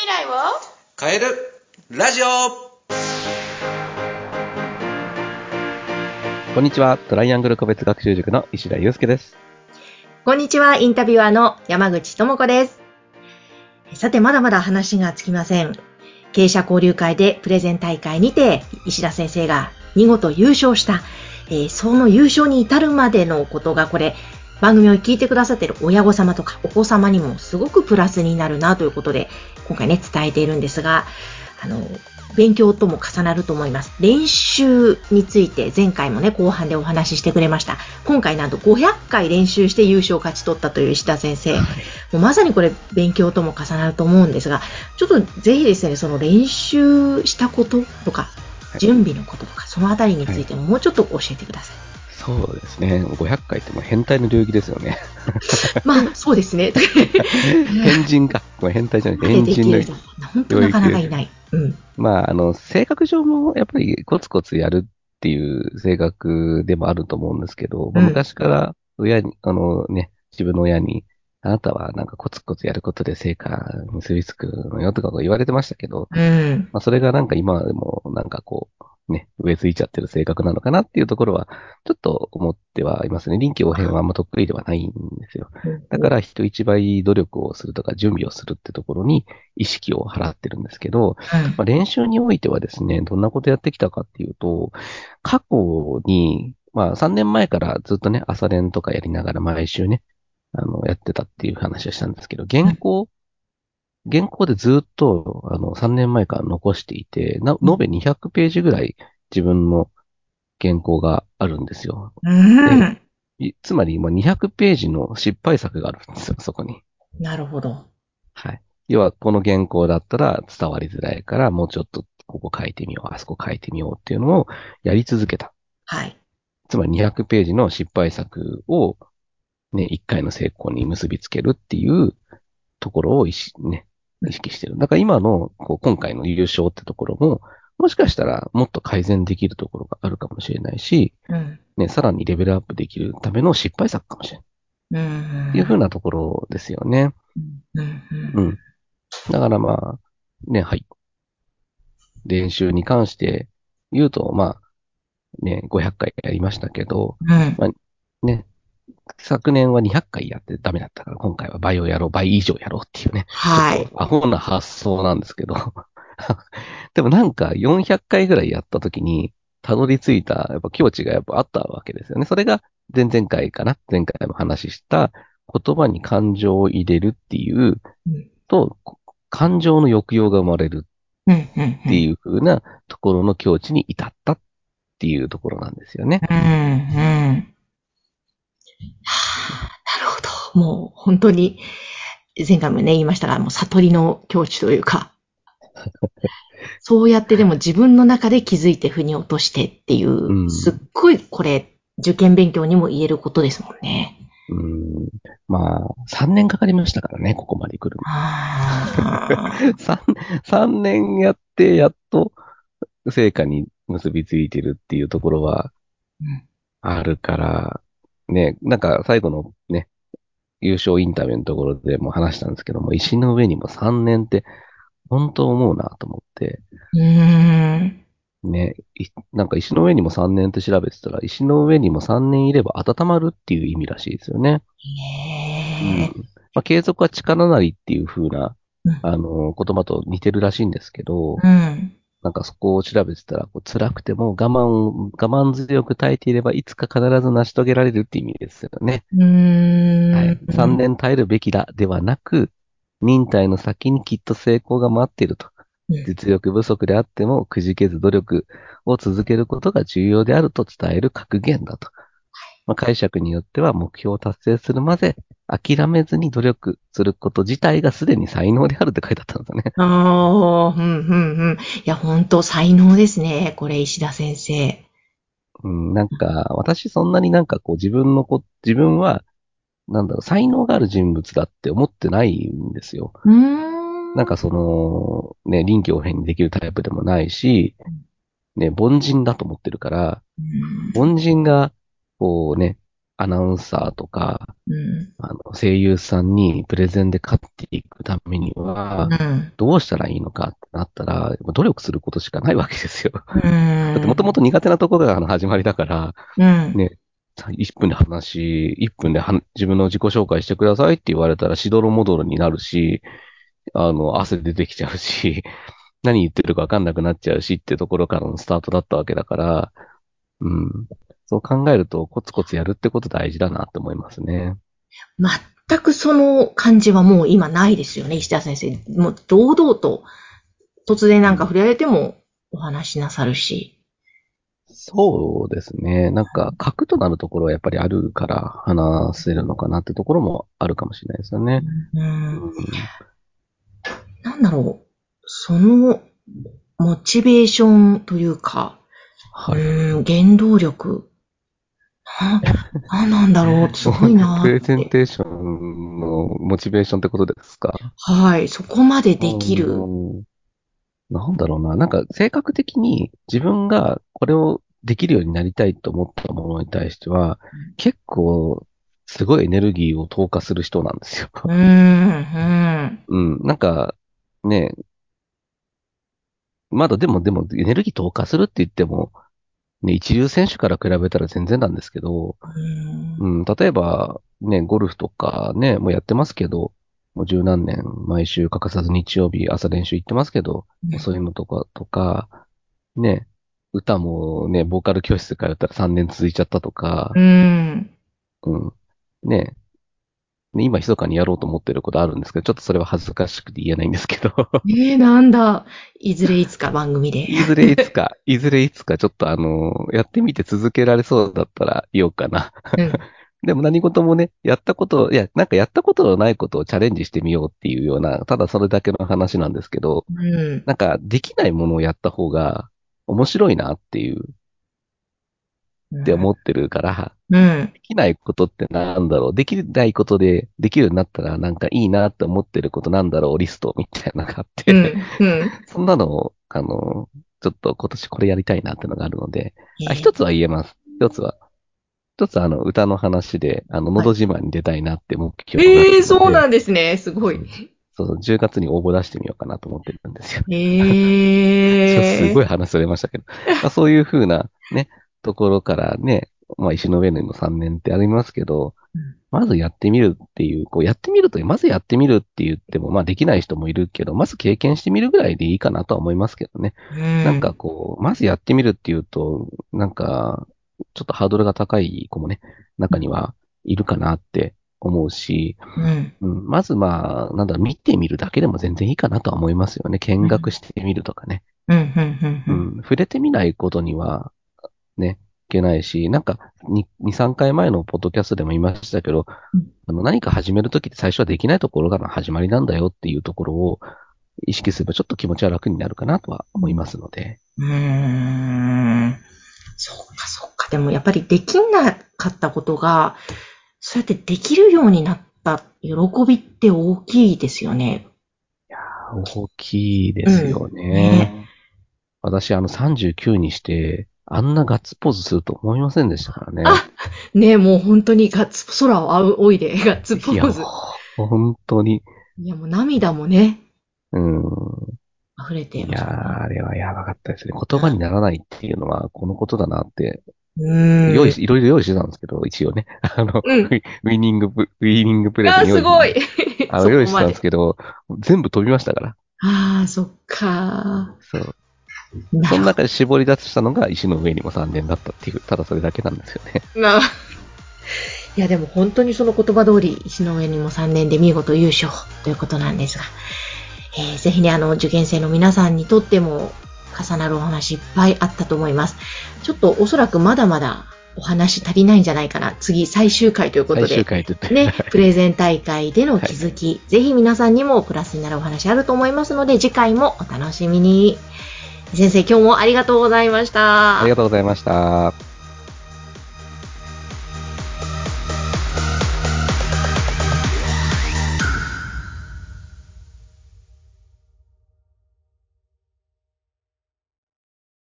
未来を？変えるラジオこんにちは。トライアングル個別学習塾の石田祐介です。こんにちは、インタビュアーの山口智子です。さて、まだまだ話がつきません。経営者交流会でプレゼン大会にて、石田先生が見事優勝した、えーその優勝に至るまでのことが、これ、番組を聞いてくださっている親御様とかお子様にもすごくプラスになるなということで、今回ね、伝えているんですが、あの、勉強とも重なると思います。練習について前回もね、後半でお話ししてくれました。今回なんと500回練習して優勝を勝ち取ったという石田先生。もうまさにこれ勉強とも重なると思うんですが、ちょっとぜひですね、その練習したこととか、い準備のこととか、そのあたりについてももうちょっと教えてください。そうですね。500回ってもう変態の領域ですよね。まあ、そうですね。変人か。変態じゃなくて変人のる人、本当なかなかいない。うん。まあ、あの、性格上もやっぱりコツコツやるっていう性格でもあると思うんですけど、うん昔から親に、あのね、自分の親に、あなたはなんかコツコツやることで成果に結びつくのよとか言われてましたけど、うん。まあ、それがなんか今でもなんかこう、ね、植え付いちゃってる性格なのかなっていうところは、ちょっと思ってはいますね。臨機応変はあんま得意ではないんですよ。だから人一倍努力をするとか準備をするってところに意識を払ってるんですけど、うんまあ、練習においてはですね、どんなことやってきたかっていうと、過去に、まあ3年前からずっとね、朝練とかやりながら毎週ね、あの、やってたっていう話をしたんですけど、原稿、原稿でずっと、あの、3年前から残していて、な、延べ200ページぐらい自分の原稿があるんですよ。うん。いつまり、今200ページの失敗作があるんですよ、そこに。なるほど。はい。要は、この原稿だったら伝わりづらいから、もうちょっとここ書いてみよう、あそこ書いてみようっていうのをやり続けた。はい。つまり200ページの失敗作を、ね、1回の成功に結びつけるっていうところをね、意識してる。だから今の、こう今回の優勝ってところも、もしかしたらもっと改善できるところがあるかもしれないし、うん。ね、さらにレベルアップできるための失敗作かもしれない。うん。っていうふうなところですよね。うん。うん。うん。だからまあ、ね、はい。練習に関して言うと、まあ、ね、500回やりましたけど、うん。ね、昨年は200回やってダメだったから、今回は倍をやろう、倍以上やろうっていうね、はい。アホな発想なんですけど、でもなんか400回ぐらいやった時に、たどり着いた、やっぱ境地がやっぱあったわけですよね。それが前々回かな前回も話した言葉に感情を入れるっていううんと、感情の抑揚が生まれる。っていう風なところの境地に至ったっていうところなんですよね。うん。うん。はあ、なるほど。もう本当に、前回もね、言いましたが、もう悟りの境地というか、そうやってでも自分の中で気づいて腑に落としてっていう、うんすっごいこれ、受験勉強にも言えることですもんね。うん。まあ、3年かかりましたからね、ここまで来るの。3、三年やって、やっと成果に結びついてるっていうところはうんあるから、ね、なんか最後のね、優勝インタビューのところでも話したんですけども、石の上にも3年って本当思うなと思って、うーん。ね、いなんか石の上にも3年って調べてたら、石の上にも3年いれば温まるっていう意味らしいですよね。ねうんまあ、継続は力なりっていう風な、うんあの、言葉と似てるらしいんですけど、え。うん。なんかそこを調べてたら、こう辛くても我慢、我慢強く耐えていれば、いつか必ず成し遂げられるって意味ですよね。うーん。はい。3年耐えるべきだ、ではなく、忍耐の先にきっと成功が待っていると。うん実力不足であっても、くじけず努力を続けることが重要であると伝える格言だと。まあ、解釈によっては目標を達成するまで諦めずに努力すること自体がすでに才能であるって書いてあったんですよね。ああ、うん、うん、うん。いや、本当才能ですね。これ、石田先生。うん、なんか、私そんなになんかこう自分のこ、自分は、なんだろう、才能がある人物だって思ってないんですよ。ん。なんかその、ね、臨機応変にできるタイプでもないし、ね、凡人だと思ってるから、うん、凡人が、こうね、アナウンサーとか、うん。あの、声優さんにプレゼンで勝っていくためには、うん。どうしたらいいのかってなったら、努力することしかないわけですよ。うん。だってもともと苦手なところがあの始まりだから、うん。ね、1分で話、1分では自分の自己紹介してくださいって言われたらしどろもどろになるし、あの、汗出てきちゃうし、何言ってるかわかんなくなっちゃうしってところからのスタートだったわけだから、うん。そう考えるとコツコツやるってこと大事だなって思いますね。全くその感じはもう今ないですよね、石田先生。もう堂々と、突然なんか触れられてもお話しなさるし。そうですね。なんか、核となるところはやっぱりあるから話せるのかなってところもあるかもしれないですよね。う。うんんなんだろう。その、モチベーションというか、はい。うん、原動力。な、なんなんだろう？すごいなープレゼンテーションのモチベーションってことですか？はい。そこまでできる。うんなんだろうな。なんか性格的に自分がこれをできるようになりたいと思ったものに対しては、結構すごいエネルギーを投下する人なんですよ。うん、うん。うん。なんか、ね、まだでもでもエネルギー投下するって言っても、ね、一流選手から比べたら全然なんですけど、うん。うん、例えば、ね、ゴルフとかね、もうやってますけど、もう十何年、毎週欠かさず日曜日朝練習行ってますけど、そういうのとか、とか、ね、歌もね、ボーカル教室通ったら3年続いちゃったとかう、ん。うん、ね、ね今密かにやろうと思ってることあるんですけど、ちょっとそれは恥ずかしくて言えないんですけど、えー、なんだ。いずれいつか番組で。いずれいつか、いずれいつかちょっとあの、やってみて続けられそうだったら言おうかな。うんでも何事もね、やったこと、いや、なんかやったことのないことをチャレンジしてみようっていうような、ただそれだけの話なんですけど、うん。なんかできないものをやった方が面白いなっていう、って思ってるから、うん。できないことってなんだろう？できないことでできるようになったらなんかいいなって思ってることなんだろう？リストみたいなのがあって、うん。うん。そんなのを、あの、ちょっと今年これやりたいなってのがあるので、一つは言えます。一つは。一つあの、歌の話で、あの、のど自慢に出たいなって目標があってえー、そうなんですね。すごい。そうそう、10月に応募出してみようかなと思ってるんですよ。えー。すごい話それましたけど。まあ、そういうふうなね、ところからね、まあ、石の上の3年ってありますけど、うんまずやってみるっていう、こうやってみると、まずやってみるって言っても、まあできない人もいるけど、まず経験してみるぐらいでいいかなとは思いますけどね。うん。なんかこう、まずやってみるっていうと、なんか、ちょっとハードルが高い子もね、中にはいるかなって思うし、うん。うん、まずまあ、なんだろう、見てみるだけでも全然いいかなとは思いますよね。見学してみるとかね。うん。うん。ううん。ん、触れてみないことには、ね、いけないし、なんか、2、3回前のポッドキャストでも言いましたけど、うんあの何か始めるときって最初はできないところが始まりなんだよっていうところを意識すればちょっと気持ちは楽になるかなとは思いますので。うーん。そっかそっか。でもやっぱりできなかったことが、そうやってできるようになった喜びって大きいですよね。大きいですようんね。ね私、あの、39にして、あんなガッツポーズすると思いませんでしたからね。あねえ、もう本当にガッツ、空を仰いでガッツポいやーズ。本当に。いや、もう涙もね、うん。溢れていやー、あれはやばかったですね。言葉にならないっていうのは、このことだなって、うーん。用意し、いろいろ用意してたんですけど、一応ね。あの、うんウィニングプ、ウィニングプレあー、ゼン用意すごい。あの、用意してたんですけど、全部飛びましたから。ああ、そっか。そう。なその中で絞り出したのが石の上にも3年だったっていう、ただそれだけなんですよね。な あいや、でも本当にその言葉通り、石の上にも3年で見事優勝ということなんですが、えーぜひね、あの、受験生の皆さんにとっても重なるお話いっぱいあったと思います。ちょっとおそらくまだまだお話足りないんじゃないかな。次、最終回ということで。ね、プレゼン大会での気づき、ぜひ皆さんにもプラスになるお話あると思いますので、次回もお楽しみに。先生、今日もありがとうございました。ありがとうございました。